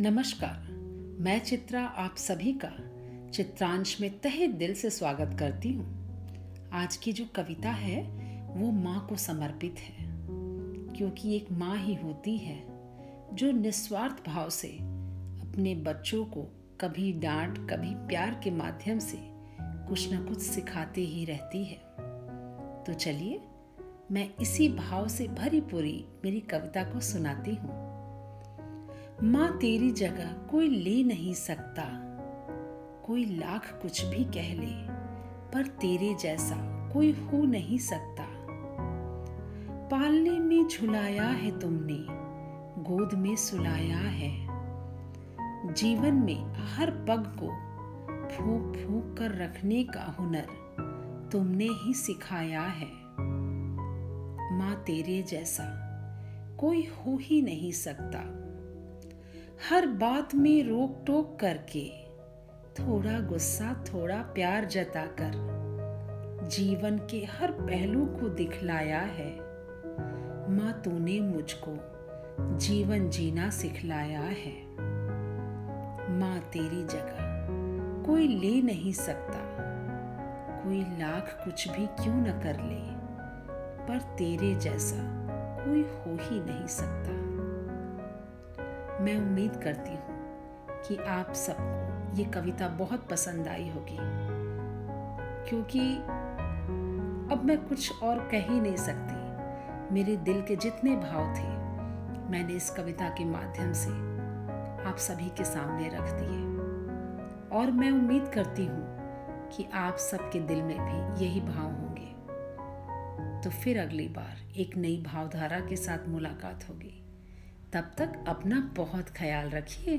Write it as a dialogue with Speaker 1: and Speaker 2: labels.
Speaker 1: नमस्कार। मैं चित्रा, आप सभी का चित्रांश में तहे दिल से स्वागत करती हूँ। आज की जो कविता है, वो माँ को समर्पित है। क्योंकि एक माँ ही होती है, जो निस्वार्थ भाव से अपने बच्चों को कभी डांट, कभी प्यार के माध्यम से कुछ न कुछ सिखाते ही रहती है। तो चलिए, मैं इसी भाव से भरी पूरी मेरी कविता को सुनाती हूँ। माँ तेरी जगह कोई ले नहीं सकता। कोई लाख कुछ भी कह ले, पर तेरे जैसा कोई हो नहीं सकता। पालने में झुलाया है तुमने, गोद में सुलाया है। जीवन में हर पग को फूक फूक कर रखने का हुनर तुमने ही सिखाया है। माँ तेरे जैसा कोई हो ही नहीं सकता। हर बात में रोक टोक करके थोड़ा गुस्सा, थोड़ा प्यार जताकर जीवन के हर पहलू को दिखलाया है। माँ, तूने मुझको जीवन जीना सिखलाया है। माँ, तेरी जगह कोई ले नहीं सकता। कोई लाख कुछ भी क्यों न कर ले, पर तेरे जैसा कोई हो ही नहीं सकता। मैं उम्मीद करती हूँ कि आप सबको ये कविता बहुत पसंद आई होगी। क्योंकि अब मैं कुछ और कह ही नहीं सकती। मेरे दिल के जितने भाव थे, मैंने इस कविता के माध्यम से आप सभी के सामने रख दिए। और मैं उम्मीद करती हूँ कि आप सबके दिल में भी यही भाव होंगे। तो फिर अगली बार एक नई भावधारा के साथ मुलाकात होगी। तब तक अपना बहुत ख्याल रखिए।